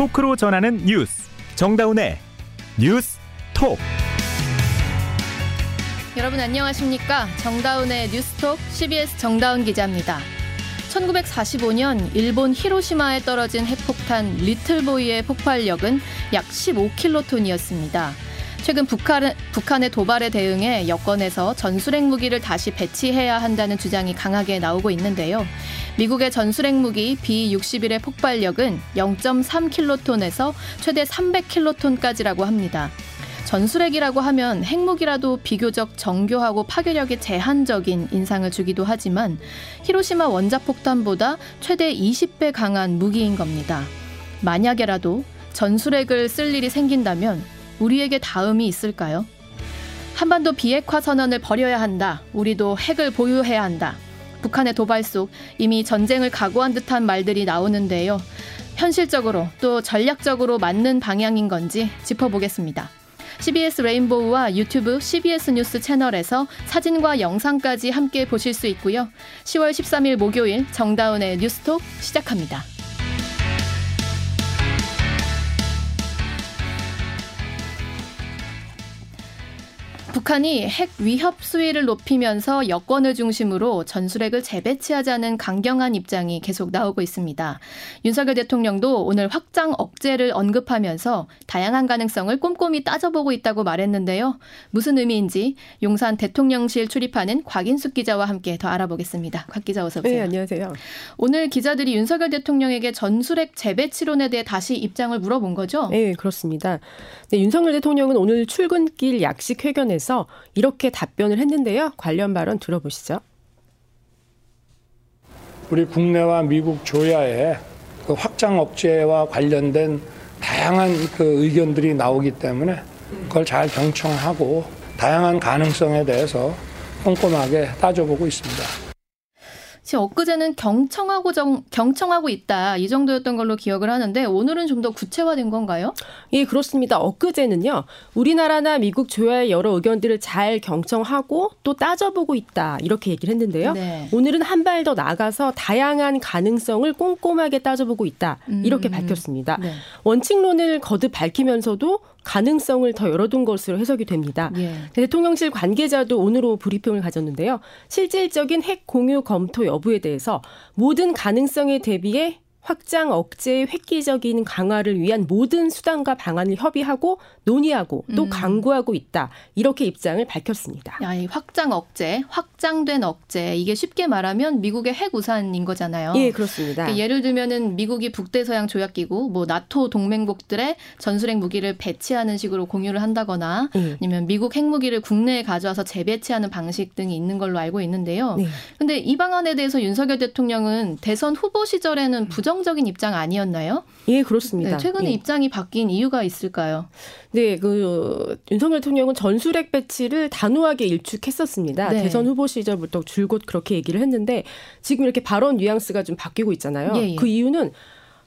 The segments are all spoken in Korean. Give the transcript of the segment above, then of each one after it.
토크로 전하는 뉴스. 정다운의 뉴스 톡. 여러분 안녕하십니까? 정다운의 뉴스톡 CBS 정다운 기자입니다. 1945년 일본 히로시마에 떨어진 핵폭탄 리틀보이의 폭발력은 약 15킬로톤이었습니다. 최근 북한, 북한의 도발에 대응해 여권에서 전술핵 무기를 다시 배치해야 한다는 주장이 강하게 나오고 있는데요. 미국의 전술핵 무기 B-61의 폭발력은 0.3킬로톤에서 최대 300킬로톤까지라고 합니다. 전술핵이라고 하면 핵무기라도 비교적 정교하고 파괴력이 제한적인 인상을 주기도 하지만 히로시마 원자폭탄보다 최대 20배 강한 무기인 겁니다. 만약에라도 전술핵을 쓸 일이 생긴다면 우리에게 다음이 있을까요? 한반도 비핵화 선언을 벌여야 한다. 우리도 핵을 보유해야 한다. 북한의 도발 속 이미 전쟁을 각오한 듯한 말들이 나오는데요. 현실적으로 또 전략적으로 맞는 방향인 건지 짚어보겠습니다. CBS 레인보우와 유튜브 CBS 뉴스 채널에서 사진과 영상까지 함께 보실 수 있고요. 10월 13일 목요일 정다운의 뉴스톡 시작합니다. 북한이 핵 위협 수위를 높이면서 여권을 중심으로 전술핵을 재배치하자는 강경한 입장이 계속 나오고 있습니다. 윤석열 대통령도 오늘 확장 억제를 언급하면서 다양한 가능성을 꼼꼼히 따져보고 있다고 말했는데요. 무슨 의미인지 용산 대통령실 출입하는 곽인숙 기자와 함께 더 알아보겠습니다. 곽 기자 어서 오세요. 네, 안녕하세요. 오늘 기자들이 윤석열 대통령에게 전술핵 재배치론에 대해 다시 입장을 물어본 거죠? 네, 그렇습니다. 네, 윤석열 대통령은 오늘 출근길 약식 회견에서 관련해서 이렇게 답변을 했는데요. 관련 발언 들어보시죠. 우리 국내와 미국 조야의 그 확장 억제와 관련된 다양한 그 의견들이 나오기 때문에 그걸 잘 경청하고 다양한 가능성에 대해서 꼼꼼하게 따져보고 있습니다. 지금 엊그제는 경청하고 정, 경청하고 있다 이 정도였던 걸로 기억을 하는데 오늘은 좀 더 구체화된 건가요? 예 그렇습니다. 엊그제는요 우리나라나 미국 조야의 여러 의견들을 잘 경청하고 또 따져보고 있다 이렇게 얘기를 했는데요. 네. 오늘은 한 발 더 나가서 다양한 가능성을 꼼꼼하게 따져보고 있다 이렇게 음. 밝혔습니다. 네. 원칙론을 거듭 밝히면서도 가능성을 더 열어둔 것으로 해석이 됩니다. 예. 대통령실 관계자도 오늘로 브리핑을 가졌는데요. 실질적인 핵 공유 검토 여부 에 대해서 모든 가능성에 대비해 확장 억제의 획기적인 강화를 위한 모든 수단과 방안을 협의하고 논의하고 또 음. 강구하고 있다. 이렇게 입장을 밝혔습니다. 야, 이 확장 억제, 확 장된 억제 이게 쉽게 말하면 미국의 핵 우산인 거잖아요. 예, 그렇습니다. 그러니까 예를 들면은 미국이 북대서양 조약기구, 뭐 나토 동맹국들의 전술핵 무기를 배치하는 식으로 공유를 한다거나 예. 아니면 미국 핵무기를 국내에 가져와서 재배치하는 방식 등이 있는 걸로 알고 있는데요. 네. 근데 이 방안에 대해서 윤석열 대통령은 대선 후보 시절에는 부정 부정적인 입장 아니었나요? 예, 그렇습니다. 네, 최근에 예. 입장이 바뀐 이유가 있을까요? 네, 그 윤석열 대통령은 전술핵 배치를 단호하게 일축했었습니다. 네. 대선 후보 시절부터 줄곧 그렇게 얘기를 했는데 지금 이렇게 발언 뉘앙스가 좀 바뀌고 있잖아요. 예, 예. 그 이유는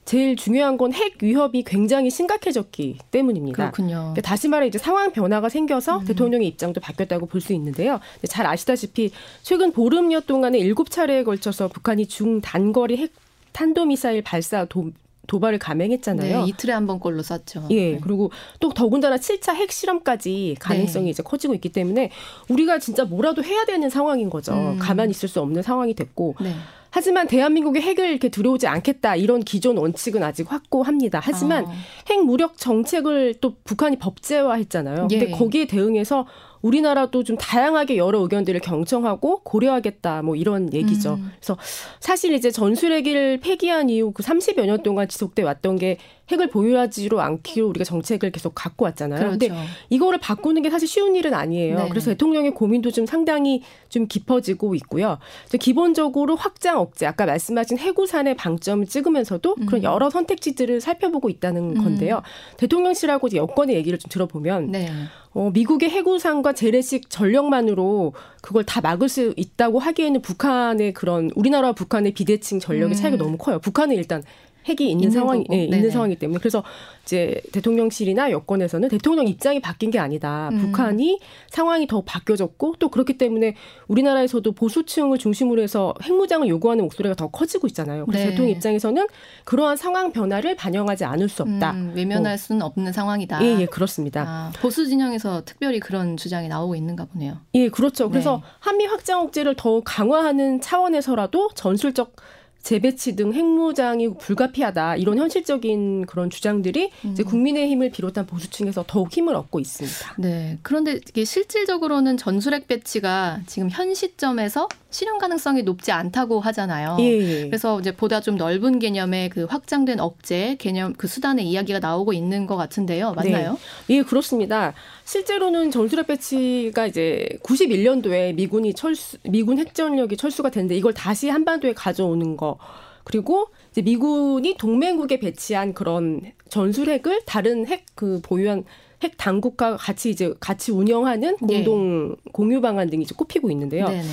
제일 중요한 건 핵 위협이 굉장히 심각해졌기 때문입니다. 그렇군요. 그러니까 다시 말해 이제 상황 변화가 생겨서 음. 대통령의 입장도 바뀌었다고 볼 수 있는데요. 잘 아시다시피 최근 보름여 동안에 일곱 차례에 걸쳐서 북한이 중단거리 핵 탄도미사일 발사 도, 도발을 감행했잖아요. 네, 이틀에 한 번꼴로 쐈죠. 예. 네. 그리고 또 더군다나 7차 핵실험까지 가능성이 네. 이제 커지고 있기 때문에 우리가 진짜 뭐라도 해야 되는 상황인 거죠. 음. 가만히 있을 수 없는 상황이 됐고. 네. 하지만 대한민국의 핵을 이렇게 들여오지 않겠다 이런 기존 원칙은 아직 확고합니다. 하지만 아. 핵 무력 정책을 또 북한이 법제화했잖아요. 예. 근데 거기에 대응해서 우리나라도 좀 다양하게 여러 의견들을 경청하고 고려하겠다 뭐 이런 얘기죠. 음. 그래서 사실 이제 전술핵을 폐기한 이후 그 30여 년 동안 지속돼 왔던 게 핵을 보유하지로 않기로 우리가 정책을 계속 갖고 왔잖아요. 그렇죠. 근데 이거를 바꾸는 게 사실 쉬운 일은 아니에요. 네 그래서 대통령의 고민도 좀 상당히 좀 깊어지고 있고요. 기본적으로 확장 억제, 아까 말씀하신 해구산의 방점을 찍으면서도 음. 그런 여러 선택지들을 살펴보고 있다는 음. 건데요. 음. 대통령실하고 여권의 얘기를 좀 들어보면 네. 어, 미국의 해구산과 재래식 전력만으로 그걸 다 막을 수 있다고 하기에는 북한의 그런 우리나라와 북한의 비대칭 전력의 차이가 음. 너무 커요. 북한은 일단 핵이 있는 상황이 예, 있는 상황이기 때문에 그래서 이제 대통령실이나 여권에서는 대통령 입장이 바뀐 게 아니다. 음. 북한이 상황이 더 바뀌어졌고 또 그렇기 때문에 우리나라에서도 보수층을 중심으로 해서 핵무장을 요구하는 목소리가 더 커지고 있잖아요. 그래서 네. 대통령 입장에서는 그러한 상황 변화를 반영하지 않을 수 없다. 음, 외면할 어. 수는 없는 상황이다. 예, 예, 그렇습니다. 아, 보수 진영에서 특별히 그런 주장이 나오고 있는가 보네요. 예, 그렇죠. 그래서 네. 한미 확장 억제를 더 강화하는 차원에서라도 전술적 재배치 등 핵무장이 불가피하다 이런 현실적인 그런 주장들이 음. 이제 국민의힘을 비롯한 보수층에서 더욱 힘을 얻고 있습니다. 네. 그런데 이게 실질적으로는 전술핵 배치가 지금 현 시점에서 실현 가능성이 높지 않다고 하잖아요. 예, 예. 그래서 이제 보다 좀 넓은 개념의 그 확장된 억제 개념 그 수단의 이야기가 나오고 있는 것 같은데요. 맞나요? 네. 예, 그렇습니다. 실제로는 전술핵 배치가 이제 91년도에 미군이 철수 미군 핵전력이 철수가 됐는데 이걸 다시 한반도에 가져오는 거 그리고 이제 미군이 동맹국에 배치한 그런 전술핵을 다른 핵 그 보유한 핵 당국과 같이 이제 같이 운영하는 네. 공동 네. 공유 방안 등이 이제 꼽히고 있는데요. 네네.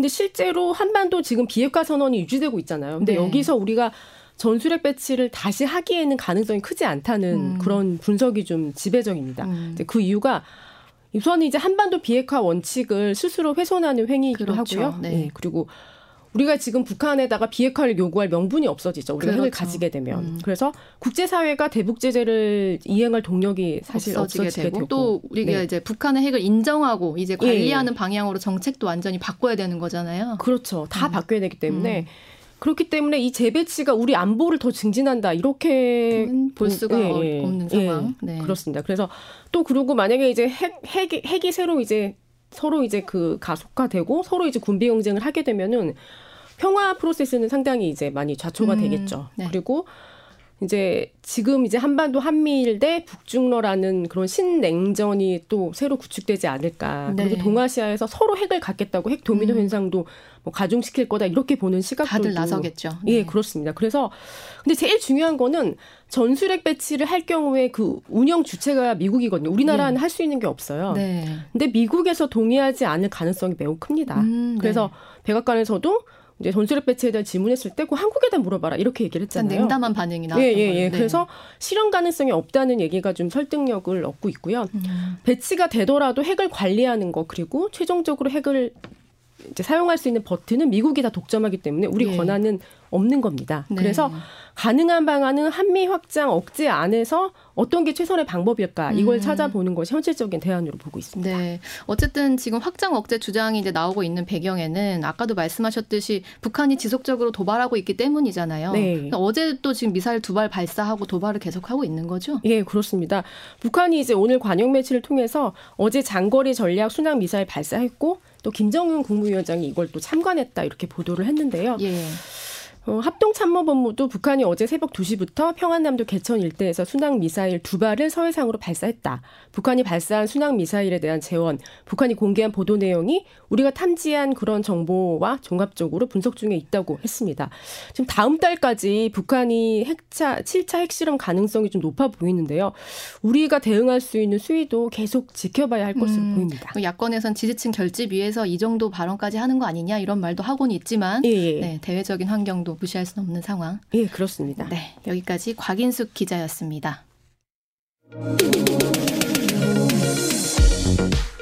근데 실제로 한반도 지금 비핵화 선언이 유지되고 있잖아요. 근데 네. 여기서 우리가 전술핵 배치를 다시 하기에는 가능성이 크지 않다는 음. 그런 분석이 좀 지배적입니다. 음. 그 이유가 우선 이제 한반도 비핵화 원칙을 스스로 훼손하는 행위이기도 그렇죠. 하고요. 네. 네. 그리고 우리가 지금 북한에다가 비핵화를 요구할 명분이 없어지죠. 우리가 그렇죠. 핵을 가지게 되면. 음. 그래서 국제사회가 대북 제재를 이행할 동력이 사실 없어지게, 없어지게 되고, 되고, 또 우리가 네. 이제 북한의 핵을 인정하고 이제 관리하는 예. 방향으로 정책도 완전히 바꿔야 되는 거잖아요. 그렇죠. 다 음. 바뀌어야 되기 때문에 음. 그렇기 때문에 이 재배치가 우리 안보를 더 증진한다 이렇게 볼 수가 예, 예, 없는 상황. 예, 네. 그렇습니다. 그래서 또 그러고 만약에 이제 핵 핵이, 핵이 새로 이제 서로 이제 그 가속화되고 서로 이제 군비 경쟁을 하게 되면은 평화 프로세스는 상당히 이제 많이 좌초가 음, 되겠죠. 네. 그리고 이제 지금 이제 한반도 한미일 대 북중러라는 그런 신냉전이 또 새로 구축되지 않을까. 네. 그리고 동아시아에서 서로 핵을 갖겠다고 핵 도미노 음. 현상도 뭐 가중시킬 거다 이렇게 보는 시각도 다들 나서겠죠. 예, 네. 그렇습니다. 그래서 근데 제일 중요한 거는 전술핵 배치를 할 경우에 그 운영 주체가 미국이거든요. 우리나라는 네. 할수 있는 게 없어요. 네. 근데 미국에서 동의하지 않을 가능성이 매우 큽니다. 음, 네. 그래서 백악관에서도 이제 전술핵 배치에 대한 질문했을 때 그 한국에다 물어봐라 이렇게 얘기를 했잖아요. 냉담한 반응이 나왔던 예, 예, 예. 네. 그래서 실현 가능성이 없다는 얘기가 좀 설득력을 얻고 있고요. 음. 배치가 되더라도 핵을 관리하는 거 그리고 최종적으로 핵을 이제 사용할 수 있는 버튼은 미국이 다 독점하기 때문에 우리 예. 권한은 없는 겁니다. 네. 그래서 가능한 방안은 한미 확장 억제 안에서 어떤 게 최선의 방법일까 이걸 음. 찾아보는 것이 현실적인 대안으로 보고 있습니다. 네. 어쨌든 지금 확장 억제 주장이 이제 나오고 있는 배경에는 아까도 말씀하셨듯이 북한이 지속적으로 도발하고 있기 때문이잖아요. 네. 어제 또 지금 미사일 두 발 발사하고 도발을 계속하고 있는 거죠? 예, 그렇습니다. 북한이 이제 오늘 관영 매치를 통해서 어제 장거리 전략 순항 미사일 발사했고 또 김정은 국무위원장이 이걸 또 참관했다 이렇게 보도를 했는데요. 예. 어, 합동 참모 본부도 북한이 어제 새벽 2시부터 평안남도 개천 일대에서 순항 미사일 두 발을 서해상으로 발사했다. 북한이 발사한 순항 미사일에 대한 재원, 북한이 공개한 보도 내용이 우리가 탐지한 그런 정보와 종합적으로 분석 중에 있다고 했습니다. 지금 다음 달까지 북한이 핵차 7차 핵실험 가능성이 좀 높아 보이는데요. 우리가 대응할 수 있는 수위도 계속 지켜봐야 할 것으로 음, 보입니다. 그 야권에선 지지층 결집 위해서 이 정도 발언까지 하는 거 아니냐 이런 말도 하고는 있지만 예, 예. 네, 대외적인 환경도 정도 무시할 수는 없는 상황. 예, 그렇습니다. 네, 여기까지 곽인숙 기자였습니다.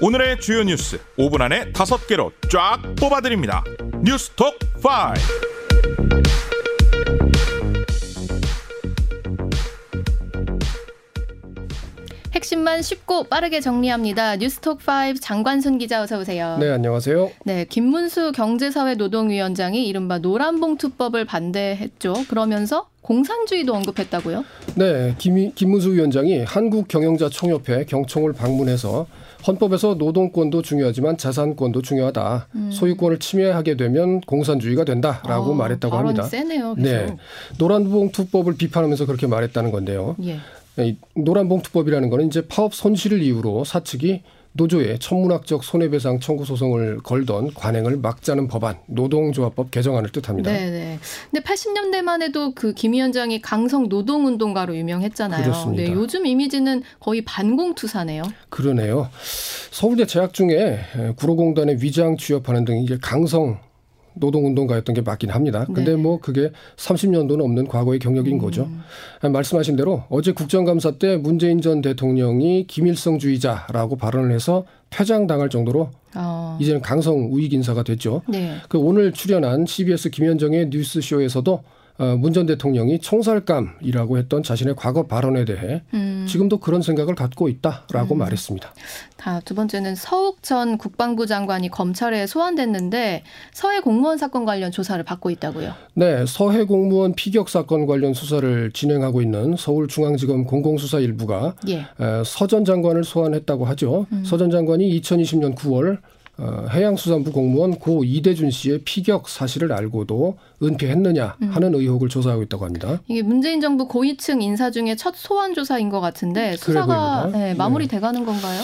오늘의 주요 뉴스 5분 안에 5개로 쫙 뽑아드립니다. 뉴스톡 5. 핵심만 쉽고 빠르게 정리합니다. 뉴스톡 5 장관순 기자 어서 오세요. 네, 안녕하세요. 네, 김문수 경제사회 노동위원장이 이른바 노란봉투법을 반대했죠. 그러면서 공산주의도 언급했다고요? 네, 김, 김문수 위원장이 한국경영자총협회 경총을 방문해서 헌법에서 노동권도 중요하지만 자산권도 중요하다. 음. 소유권을 침해하게 되면 공산주의가 된다라고 아, 말했다고 합니다. 세네요. 네, 노란봉투법을 비판하면서 그렇게 말했다는 건데요. 예. 이 노란봉투법이라는 거는 이제 파업 손실을 이유로 사측이 노조에 천문학적 손해배상 청구 소송을 걸던 관행을 막자는 법안 노동조합법 개정안을 뜻합니다. 네, 근데 80년대만 해도 그 김 위원장이 강성 노동운동가로 유명했잖아요. 그렇습니다. 네, 요즘 이미지는 거의 반공투사네요. 그러네요. 서울대 재학 중에 구로공단에 위장 취업하는 등 이제 강성 노동운동가였던 게 맞긴 합니다. 근데 네. 뭐 그게 30년도 넘는 과거의 경력인 음. 거죠. 말씀하신 대로 어제 국정감사 때 문재인 전 대통령이 김일성주의자라고 발언을 해서 퇴장당할 정도로 어. 이제는 강성 우익 인사가 됐죠. 네. 그 오늘 출연한 CBS 김현정의 뉴스쇼에서도 어, 문 전 대통령이 총살감이라고 했던 자신의 과거 발언에 대해 음. 지금도 그런 생각을 갖고 있다라고 음. 말했습니다. 다 두 번째는 서욱 전 국방부 장관이 검찰에 소환됐는데 서해 공무원 사건 관련 조사를 받고 있다고요. 네, 서해 공무원 피격 사건 관련 수사를 진행하고 있는 서울중앙지검 공공수사 일부가 예. 서전 장관을 소환했다고 하죠. 음. 서전 장관이 2020년 9월 어, 해양수산부 공무원 고 이대준 씨의 피격 사실을 알고도 은폐했느냐 음. 하는 의혹을 조사하고 있다고 합니다. 이게 문재인 정부 고위층 인사 중에 첫 소환 조사인 것 같은데 수사가 네, 마무리돼가는 네. 건가요?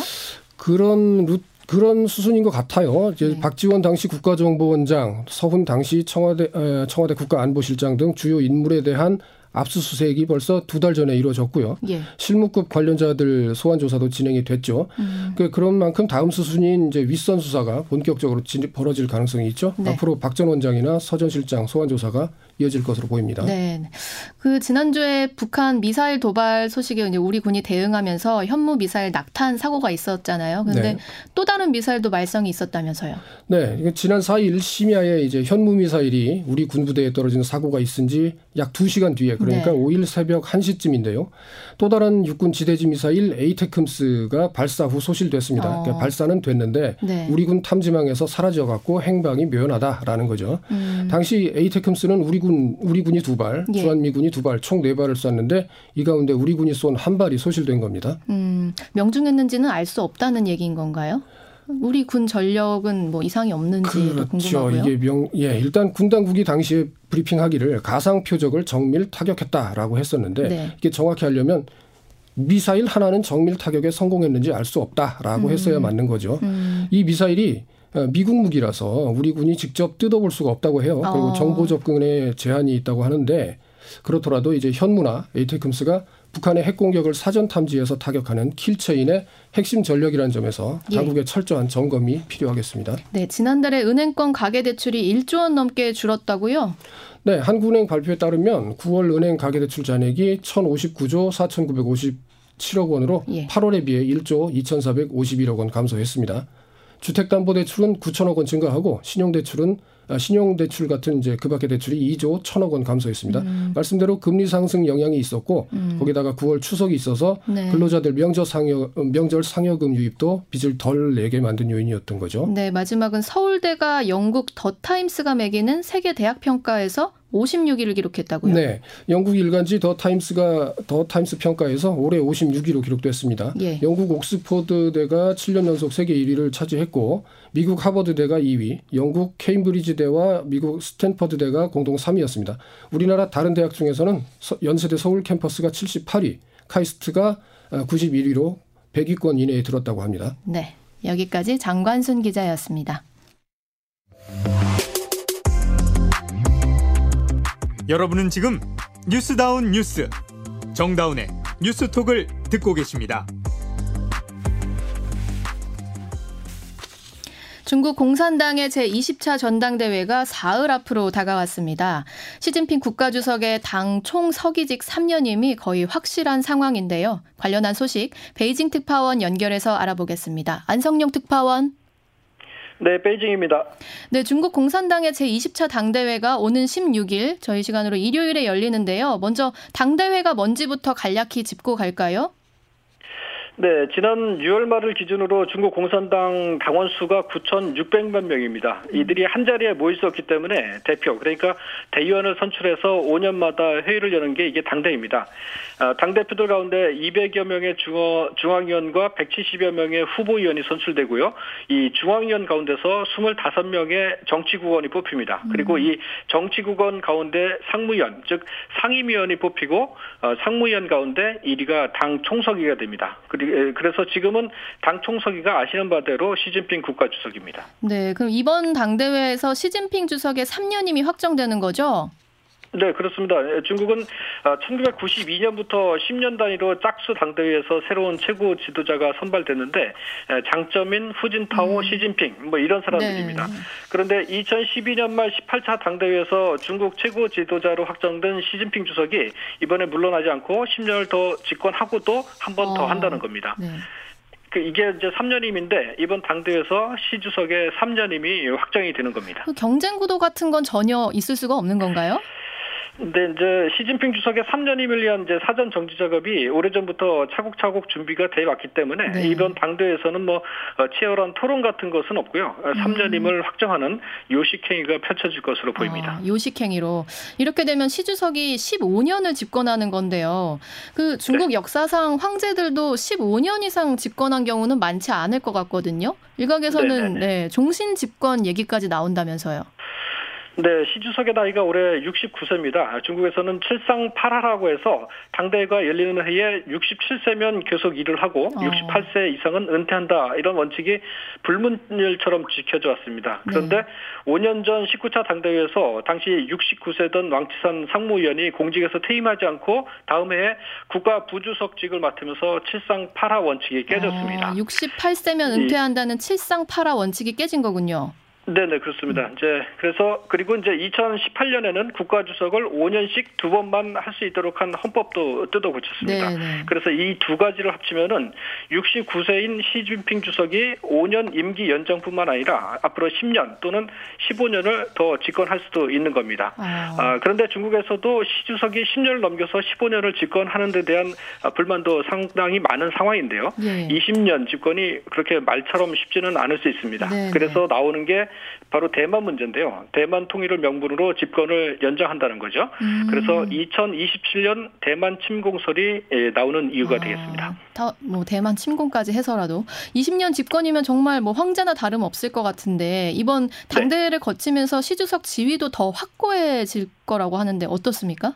그런 루, 그런 수순인 것 같아요. 이제 네. 박지원 당시 국가정보원장, 서훈 당시 청와대 청와대 국가안보실장 등 주요 인물에 대한 압수수색이 벌써 두 달 전에 이루어졌고요. 예. 실무급 관련자들 소환 조사도 진행이 됐죠. 음. 그 그런 만큼 다음 수순인 이제 윗선 수사가 본격적으로 벌어질 가능성이 있죠. 네. 앞으로 박 전 원장이나 서전 실장 소환 조사가 이어질 것으로 보입니다. 네. 그 지난주에 북한 미사일 도발 소식에 이제 우리 군이 대응하면서 현무 미사일 낙탄 사고가 있었잖아요. 그런데 네. 또 다른 미사일도 말썽이 있었다면서요. 네. 지난 4일 심야에 이제 현무 미사일이 우리 군 부대에 떨어지는 사고가 있은 지 약 2시간 뒤에 그러니까 네. 5일 새벽 1시쯤인데요. 또 다른 육군 지대지 미사일 에이테크스가 발사 후 소실됐습니다. 어. 그러니까 발사는 됐는데 네. 우리 군 탐지망에서 사라져 갖고 행방이 묘연하다라는 거죠. 음. 당시 에이테크스는 우리 군 우리 군이 두 발, 예. 주한미 군이 두 발, 총 네 발을 쐈는데 이 가운데 우리 군이 쏜 한 발이 소실된 겁니다. 음, 명중했는지는 알 수 없다는 얘기인 건가요? 우리 군 전력은 뭐 이상이 없는지 그렇죠. 궁금하고요. 이게 명, 예, 일단 군 당국이 당시에 브리핑하기를 가상 표적을 정밀 타격했다라고 했었는데 네. 이게 정확히 하려면 미사일 하나는 정밀 타격에 성공했는지 알 수 없다라고 음. 했어야 맞는 거죠. 음. 이 미사일이 어, 미국 무기라서 우리 군이 직접 뜯어볼 수가 없다고 해요. 그리고 어. 정보 접근에 제한이 있다고 하는데 그렇더라도 이제 현무나 ATACMS가 북한의 핵 공격을 사전 탐지해서 타격하는 킬체인의 핵심 전력이라는 점에서 예. 당국의 철저한 점검이 필요하겠습니다. 네, 지난달에 은행권 가계 대출이 1조 원 넘게 줄었다고요? 네, 한국은행 발표에 따르면 9월 은행 가계 대출 잔액이 1,059조 4,957억 원으로 예. 8월에 비해 1조 2,451억 원 감소했습니다. 주택담보대출은 9천억 원 증가하고 신용대출은 아, 신용대출 같은 이제 그밖에 대출이 2조 1천억 원 감소했습니다. 음. 말씀대로 금리 상승 영향이 있었고 음. 거기다가 9월 추석이 있어서 네. 근로자들 명절 상여 명절 상여금 유입도 빚을 덜 내게 만든 요인이었던 거죠. 네, 마지막은 서울대가 영국 더 타임스가 매기는 세계 대학 평가에서 56위를 기록했다고요? 네. 영국 일간지 더 타임스가 더 타임스 평가에서 올해 56위로 기록됐습니다. 예. 영국 옥스퍼드대가 7년 연속 세계 1위를 차지했고 미국 하버드대가 2위, 영국 케임브리지대와 미국 스탠퍼드대가 공동 3위였습니다. 우리나라 다른 대학 중에서는 연세대 서울 캠퍼스가 78위, 카이스트가 91위로 100위권 이내에 들었다고 합니다. 네. 여기까지 장관순 기자였습니다. 여러분은 지금 뉴스다운 뉴스 정다운의 뉴스톡을 듣고 계십니다. 중국 공산당의 제20차 전당대회가 사흘 앞으로 다가왔습니다. 시진핑 국가주석의 당 총서기직 3년임이 거의 확실한 상황인데요. 관련한 소식 베이징 특파원 연결해서 알아보겠습니다. 안성용 특파원. 네, 베이징입니다. 네, 중국 공산당의 제20차 당대회가 오는 16일 저희 시간으로 일요일에 열리는데요. 먼저 당대회가 뭔지부터 간략히 짚고 갈까요? 네, 지난 6월 말을 기준으로 중국 공산당 당원 수가 9,600만 명입니다. 이들이 한 자리에 모여 있었기 때문에 대표, 그러니까 대의원을 선출해서 5년마다 회의를 여는 게 이게 당대입니다. 아, 당대표들 가운데 200여 명의 중어, 중앙 위원과 170여 명의 후보위원이 선출되고요. 이 중앙위원 가운데서 25명의 정치국원이 뽑힙니다. 그리고 이 정치국원 가운데 상무위원, 즉 상임위원이 뽑히고 어, 상무위원 가운데 1위가 당 총서기가 됩니다. 그리고 그래서 지금은 당 총서기가 아시는 바대로 시진핑 국가주석입니다. 네, 그럼 이번 당대회에서 시진핑 주석의 3년임이 확정되는 거죠? 네, 그렇습니다. 예, 중국은 1992년부터 아, 10년 단위로 짝수 당대회에서 새로운 최고 지도자가 선발됐는데 예, 장점인 후진타오, 음. 시진핑 뭐 이런 사람들입니다. 네. 그런데 2012년 말 18차 당대회에서 중국 최고 지도자로 확정된 시진핑 주석이 이번에 물러나지 않고 10년을 더 집권하고도 한 번더 어. 한다는 겁니다. 네. 그 이게 이제 3년임인데 이번 당대에서 시 주석의 3년임이 확정이 되는 겁니다. 그 경쟁 구도 같은 건 전혀 있을 수가 없는 건가요? 네, 이제 시진핑 주석의 3년임을 위한 이제 사전 정치 작업이 오래전부터 차곡차곡 준비가 돼 왔기 때문에 네. 이번 당대에서는 뭐 어, 치열한 토론 같은 것은 없고요. 3년임을 음. 확정하는 요식행위가 펼쳐질 것으로 보입니다. 아, 요식행위로 이렇게 되면 시 주석이 15년을 집권하는 건데요. 그 중국 네. 역사상 황제들도 15년 이상 집권한 경우는 많지 않을 것 같거든요. 일각에서는 네, 종신 집권 얘기까지 나온다면서요. 네, 시 주석의 나이가 올해 69세입니다. 중국에서는 칠상팔하라고 해서 당대회가 열리는 해에 67세면 계속 일을 하고 어. 68세 이상은 은퇴한다 이런 원칙이 불문율처럼 지켜져 왔습니다. 그런데 네. 5년 전 19차 당대회에서 당시 69세던 왕치산 상무위원이 공직에서 퇴임하지 않고 다음 해에 국가 부주석직을 맡으면서 칠상팔하 원칙이 깨졌습니다. 어, 68세면 은퇴한다는 칠상팔하 원칙이 깨진 거군요. 네네 그렇습니다. 음. 이제 그래서 그리고 이제 2018년에는 국가 주석을 5년씩 두 번만 할 수 있도록 한 헌법도 뜯어 고쳤습니다. 네네. 그래서 이 두 가지를 합치면은 69세인 시진핑 주석이 5년 임기 연장뿐만 아니라 앞으로 10년 또는 15년을 더 집권할 수도 있는 겁니다. 아. 아, 그런데 중국에서도 시 주석이 10년을 넘겨서 15년을 집권하는 데 대한 불만도 상당히 많은 상황인데요. 예. 20년 집권이 그렇게 말처럼 쉽지는 않을 수 있습니다. 네네. 그래서 나오는 게 바로 대만 문제인데요. 대만 통일을 명분으로 집권을 연장한다는 거죠. 음. 그래서 2027년 대만 침공설이 예, 나오는 이유가 아, 되겠습니다. 다 뭐 대만 침공까지 해서라도 20년 집권이면 정말 뭐 황제나 다름 없을 것 같은데 이번 당대회를 네. 거치면서 시 주석 지위도 더 확고해질 거라고 하는데 어떻습니까?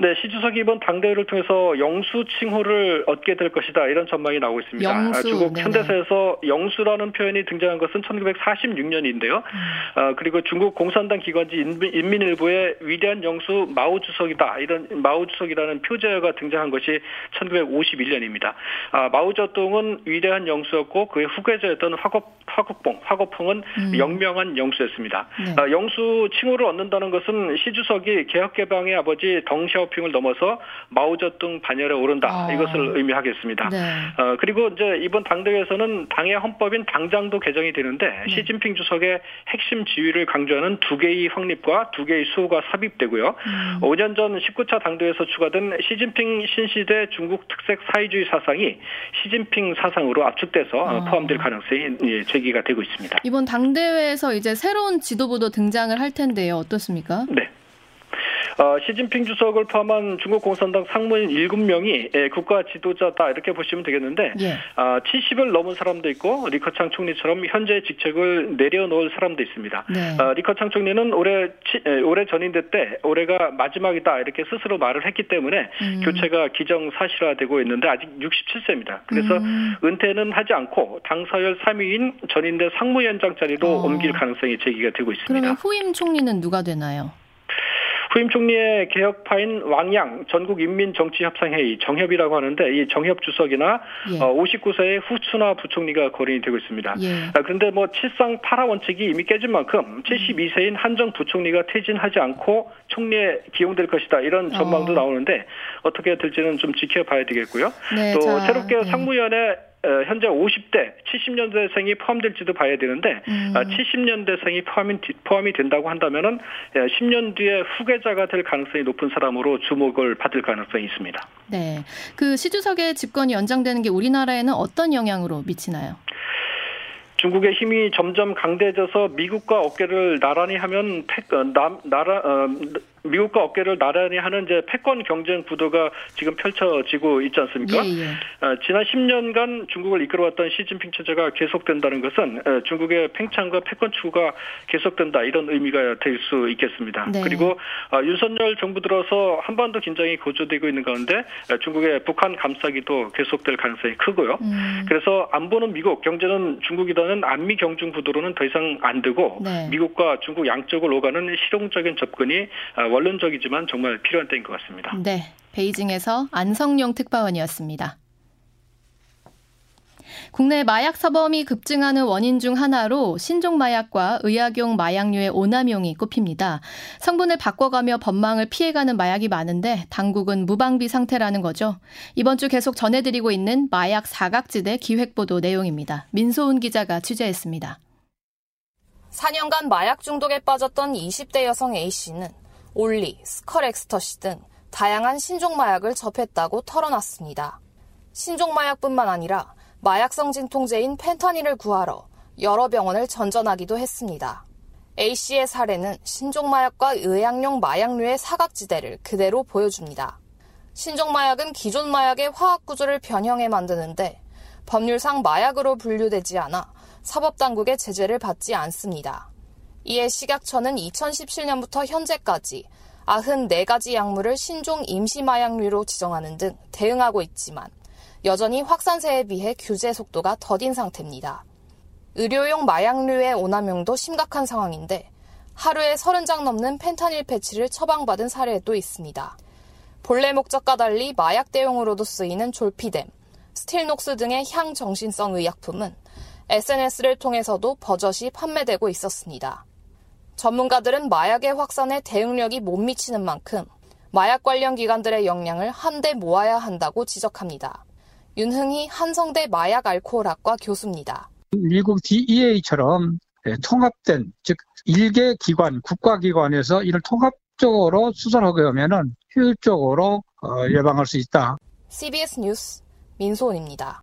네, 시 주석이 이번 당대회를 통해서 영수 칭호를 얻게 될 것이다 이런 전망이 나오고 있습니다. 영수, 중국 네네. 현대사에서 영수라는 표현이 등장한 것은 1946년인데요. 음. 어, 그리고 중국 공산당 기관지 인민, 일보의 위대한 영수 마오 주석이다 이런 마오 주석이라는 표제어가 등장한 것이 1951년입니다. 아, 마오쩌둥은 위대한 영수였고 그의 후계자였던 화곡 화국봉 화곡봉은 음. 영명한 영수였습니다. 네. 아, 영수 칭호를 얻는다는 것은 시 주석이 개혁 개방의 아버지 덩샤오 샤오핑을 넘어서 마오쩌둥 반열에 오른다 아. 이것을 의미하겠습니다. 네. 어, 그리고 이제 이번 당대회에서는 당의 헌법인 당장도 개정이 되는데 네. 시진핑 주석의 핵심 지위를 강조하는 두 개의 확립과 두 개의 수호가 삽입되고요. 음. 5년 전 19차 당대회에서 추가된 시진핑 신시대 중국 특색 사회주의 사상이 시진핑 사상으로 압축돼서 아. 포함될 가능성이 예, 제기 가 되고 있습니다. 이번 당대회에서 이제 새로운 지도부도 등장을 할 텐데요. 어떻습니까? 네. 어, 시진핑 주석을 포함한 중국 공산당 상무인 7명이 예, 국가 지도자다 이렇게 보시면 되겠는데 예. 어, 70을 넘은 사람도 있고 리커창 총리처럼 현재 직책을 내려놓을 사람도 있습니다. 네. 어, 리커창 총리는 올해 치, 에, 올해 전인대 때 올해가 마지막이다 이렇게 스스로 말을 했기 때문에 음. 교체가 기정사실화되고 있는데 아직 67세입니다. 그래서 음. 은퇴는 하지 않고 당서열 3위인 전인대 상무위원장 자리로 어. 옮길 가능성이 제기가 되고 있습니다. 그러면 후임 총리는 누가 되나요? 후임 총리의 개혁파인 왕양 전국인민정치협상회의 정협이라고 하는데 이 정협 주석이나 예. 어, 59세의 후추나 부총리가 거론이 되고 있습니다. 예. 아, 그런데 뭐 칠상 파라 원칙이 이미 깨진 만큼 72세인 한정 부총리가 퇴진하지 않고 총리에 기용될 것이다 이런 전망도 어. 나오는데 어떻게 될지는 좀 지켜봐야 되겠고요. 네, 또 자, 새롭게 네. 상무위원회 어, 현재 50대 70년대생이 포함될지도 봐야 되는데 음. 70년대생이 아, 포함이 포함이 된다고 한다면은 10년 예, 뒤에 후계자가 될 가능성이 높은 사람으로 주목을 받을 가능성이 있습니다. 네, 그 시주석의 집권이 연장되는 게 우리나라에는 어떤 영향으로 미치나요? 중국의 힘이 점점 강대해져서 미국과 어깨를 나란히 하면 패, 어, 나, 나라 어, 미국과 어깨를 나란히 하는 이제 패권 경쟁 구도가 지금 펼쳐지고 있지 않습니까? 예, 예. 어, 지난 10년간 중국을 이끌어왔던 시진핑 체제가 계속된다는 것은 어, 중국의 팽창과 패권 추구가 계속된다 이런 의미가 될 수 있겠습니다. 네. 그리고 어, 윤석열 정부 들어서 한반도 긴장이 고조되고 있는 가운데 어, 중국의 북한 감싸기도 계속될 가능성이 크고요. 음. 그래서 안보는 미국, 경제는 중국이라는 안미 경중 구도로는 더 이상 안 되고 네. 미국과 중국 양쪽을 오가는 실용적인 접근이 어, 원론적이지만 정말 필요한 때인 것 같습니다. 네. 베이징에서 안성용 특파원이었습니다. 국내 마약 사범이 급증하는 원인 중 하나로 신종 마약과 의약용 마약류의 오남용이 꼽힙니다. 성분을 바꿔가며 법망을 피해가는 마약이 많은데 당국은 무방비 상태라는 거죠. 이번 주 계속 전해드리고 있는 마약 사각지대 기획보도 내용입니다. 민소은 기자가 취재했습니다. 4년간 마약 중독에 빠졌던 20대 여성 A씨는 올리, 스컬엑스터시 등 다양한 신종 마약을 접했다고 털어놨습니다. 신종 마약뿐만 아니라 마약성 진통제인 펜타닐을 구하러 여러 병원을 전전하기도 했습니다. A씨의 사례는 신종 마약과 의약용 마약류의 사각지대를 그대로 보여줍니다. 신종 마약은 기존 마약의 화학 구조를 변형해 만드는데 법률상 마약으로 분류되지 않아 사법당국의 제재를 받지 않습니다. 이에 식약처는 2017년부터 현재까지 94가지 약물을 신종 임시마약류로 지정하는 등 대응하고 있지만 여전히 확산세에 비해 규제 속도가 더딘 상태입니다. 의료용 마약류의 오남용도 심각한 상황인데 하루에 30장 넘는 펜타닐 패치를 처방받은 사례도 있습니다. 본래 목적과 달리 마약 대용으로도 쓰이는 졸피뎀, 스틸녹스 등의 향정신성 의약품은 SNS를 통해서도 버젓이 판매되고 있었습니다. 전문가들은 마약의 확산에 대응력이 못 미치는 만큼 마약 관련 기관들의 역량을 한데 모아야 한다고 지적합니다. 윤흥희 한성대 마약 알코올학과 교수입니다. 미국 DEA처럼 통합된 즉 일개 기관 국가기관에서 이를 통합적으로 수사하게 하면은 효율적으로 어, 예방할 수 있다. CBS 뉴스 민소은입니다.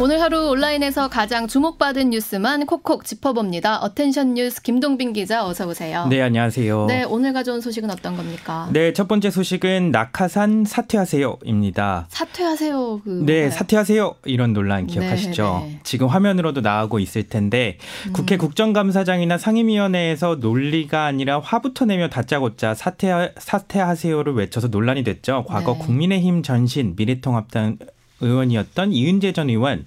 오늘 하루 온라인에서 가장 주목받은 뉴스만 콕콕 짚어봅니다. Attention 뉴스 김동빈 기자 어서 오세요. 네, 안녕하세요. 네, 오늘 가져온 소식은 어떤 겁니까? 네, 첫 번째 소식은 낙하산 사퇴하세요입니다. 사퇴하세요. 그 네, 사퇴하세요. 이런 논란 기억하시죠? 네, 네. 지금 화면으로도 나오고 있을 텐데 음. 국회 국정감사장이나 상임위원회에서 논리가 아니라 화부터 내며 다짜고짜 사퇴 사퇴하세요를 외쳐서 논란이 됐죠. 과거 네. 국민의힘 전신 미래통합당 의원이었던 이은재 전 의원.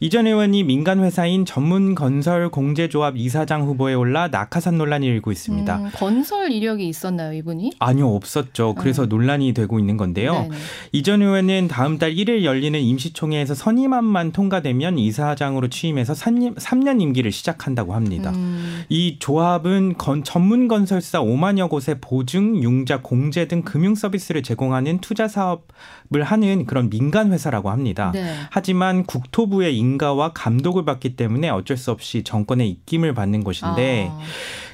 이 전 의원이 민간 회사인 전문 건설 공제조합 이사장 후보에 올라 낙하산 논란이 일고 있습니다. 음, 건설 이력이 있었나요, 이분이? 아니요, 없었죠. 그래서 음. 논란이 되고 있는 건데요. 이 전 의원은 다음 달 1일 열리는 임시총회에서 선임안만 통과되면 이사장으로 취임해서 3년 임기를 시작한다고 합니다. 음. 이 조합은 건, 전문 건설사 5만여 곳에 보증, 융자, 공제 등 금융 서비스를 제공하는 투자 사업 을 하는 그런 민간 회사라고 합니다. 네. 하지만 국토부의 인가와 감독을 받기 때문에 어쩔 수 없이 정권의 입김을 받는 것인데 아.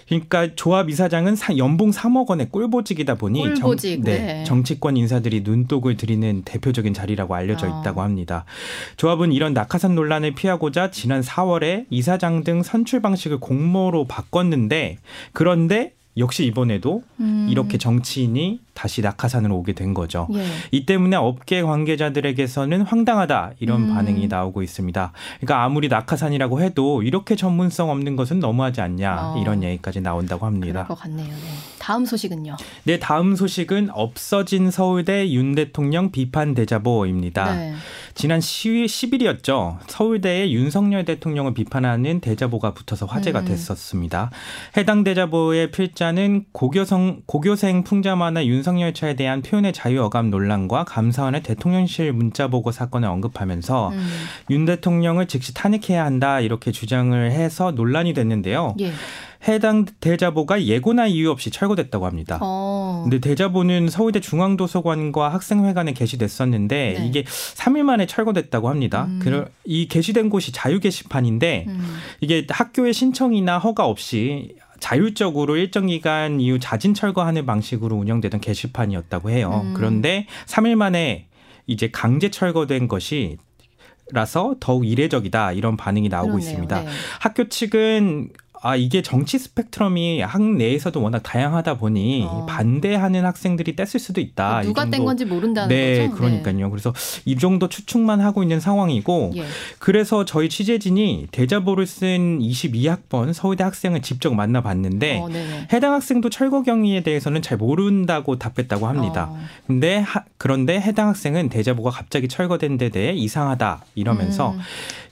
그러니까 조합 이사장은 연봉 3억 원의 꿀보직이다 보니 꿀보직, 정, 네, 네. 정치권 인사들이 눈독을 들이는 대표적인 자리라고 알려져 아. 있다고 합니다. 조합은 이런 낙하산 논란을 피하고자 지난 4월에 이사장 등 선출 방식을 공모로 바꿨는데 그런데 역시 이번에도 음. 이렇게 정치인이 다시 낙하산으로 오게 된 거죠. 예. 이 때문에 업계 관계자들에게서는 황당하다 이런 음. 반응이 나오고 있습니다. 그러니까 아무리 낙하산이라고 해도 이렇게 전문성 없는 것은 너무하지 않냐 어. 이런 얘기까지 나온다고 합니다. 그럴 것 같네요. 네. 다음 소식은요? 네, 다음 소식은 없어진 서울대 윤 대통령 비판 대자보입니다. 네. 지난 10일이었죠. 서울대에 윤석열 대통령을 비판하는 대자보가 붙어서 화제가 음. 됐었습니다. 해당 대자보의 필자는 고교성, 고교생 풍자만화 윤 석열 차에 대한 표현의 자유 어감 논란과 감사원의 대통령실 문자 보고 사건을 언급하면서 음. 윤 대통령을 즉시 탄핵해야 한다 이렇게 주장을 해서 논란이 됐는데요. 예. 해당 대자보가 예고나 이유 없이 철거됐다고 합니다. 어. 근데 대자보는 서울대 중앙도서관과 학생회관에 게시됐었는데 네. 이게 3일 만에 철거됐다고 합니다. 음. 이 게시된 곳이 자유 게시판인데 음. 이게 학교의 신청이나 허가 없이 자율적으로 일정 기간 이후 자진 철거하는 방식으로 운영되던 게시판이었다고 해요. 음. 그런데 3일 만에 이제 강제 철거된 것이 라서 더욱 이례적이다 이런 반응이 나오고 그러네요. 있습니다. 네. 학교 측은 아 이게 정치 스펙트럼이 학 내에서도 워낙 다양하다 보니 어. 반대하는 학생들이 뗐을 수도 있다. 누가 뗀 건지 모른다는 네, 거죠. 그러니까요. 네. 그래서 이 정도 추측만 하고 있는 상황이고 예. 그래서 저희 취재진이 대자보를 쓴 22학번 서울대 학생을 직접 만나봤는데 어, 해당 학생도 철거 경위에 대해서는 잘 모른다고 답했다고 합니다. 어. 근데 하, 그런데 해당 학생은 대자보가 갑자기 철거된 데 대해 이상하다 이러면서 음.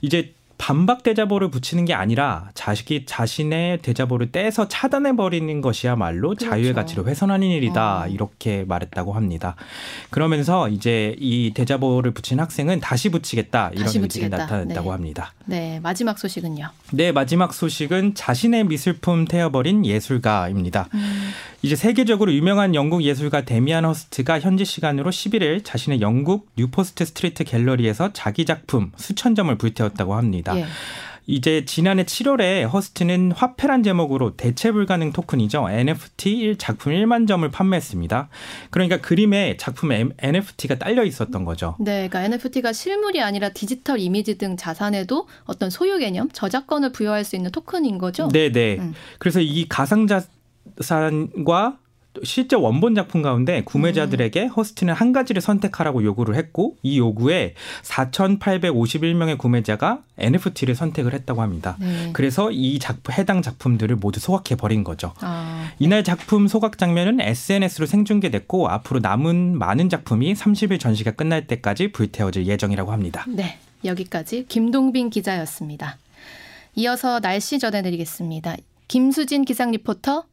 이제 반박 대자보를 붙이는 게 아니라 자식이 자신의 대자보를 떼서 차단해 버리는 것이야말로 그렇죠. 자유의 가치를 훼손하는 일이다 어. 이렇게 말했다고 합니다. 그러면서 이제 이 대자보를 붙인 학생은 다시 붙이겠다 이런 다시 의지가 나타났다고 네. 합니다. 네 마지막 소식은요. 네 마지막 소식은 자신의 미술품 태워버린 예술가입니다. 음. 이제 세계적으로 유명한 영국 예술가 데미안 허스트가 현지 시간으로 11일 자신의 영국 뉴포트 스트리트 갤러리에서 자기 작품 수천 점을 불태웠다고 합니다. 예. 이제 지난해 7월에 허스트는 화폐란 제목으로 대체 불가능 토큰이죠. NFT 작품 1만 점을 판매했습니다. 그러니까 그림에 작품 NFT가 딸려 있었던 거죠. 네, 그러니까 NFT가 실물이 아니라 디지털 이미지 등 자산에도 어떤 소유 개념, 저작권을 부여할 수 있는 토큰인 거죠. 네, 네. 음. 그래서 이 가상자 산과 실제 원본 작품 가운데 구매자들에게 음. 허스트는 한 가지를 선택하라고 요구를 했고 이 요구에 4,851명의 구매자가 NFT를 선택을 했다고 합니다. 네. 그래서 이 작품 해당 작품들을 모두 소각해 버린 거죠. 아. 이날 작품 소각 장면은 SNS로 생중계됐고 앞으로 남은 많은 작품이 30일 전시가 끝날 때까지 불태워질 예정이라고 합니다. 네. 여기까지 김동빈 기자였습니다. 이어서 날씨 전해드리겠습니다. 김수진 기상 리포터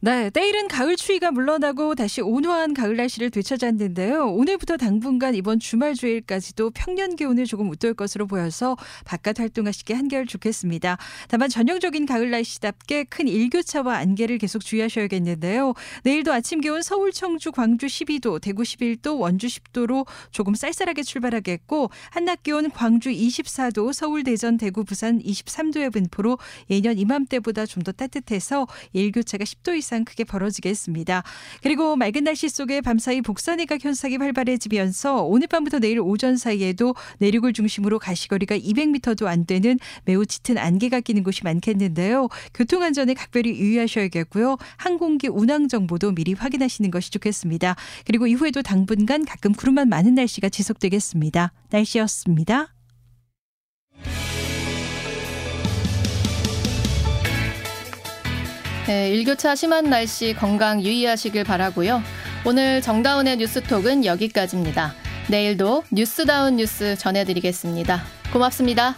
네, 때일은 가을 추위가 물러나고 다시 온화한 가을 날씨를 되찾았는데요. 오늘부터 당분간 이번 주말 주일까지도 평년 기온을 조금 웃돌 것으로 보여서 바깥 활동하시기 한결 좋겠습니다. 다만 전형적인 가을 날씨답게 큰 일교차와 안개를 계속 주의하셔야겠는데요. 내일도 아침 기온 서울, 청주, 광주 12도, 대구 11도, 원주 10도로 조금 쌀쌀하게 출발하겠고 한낮 기온 광주 24도, 서울, 대전, 대구, 부산 23도의 분포로 예년 이맘때보다 좀 더 따뜻해서 일교차가 10도 이상 이상 크게 벌어지겠습니다. 그리고 맑은 날씨 속에 밤사이 복사내각 현상이 활발해지면서 오늘 밤부터 내일 오전 사이에도 내륙을 중심으로 가시거리가 200m도 안 되는 매우 짙은 안개가 끼는 곳이 많겠는데요. 교통안전에 각별히 유의하셔야겠고요. 항공기 운항 정보도 미리 확인하시는 것이 좋겠습니다. 그리고 이후에도 당분간 가끔 구름만 많은 날씨가 지속되겠습니다. 날씨였습니다. 네, 일교차 심한 날씨 건강 유의하시길 바라고요. 오늘 정다운의 뉴스톡은 여기까지입니다. 내일도 뉴스다운 뉴스 전해드리겠습니다. 고맙습니다.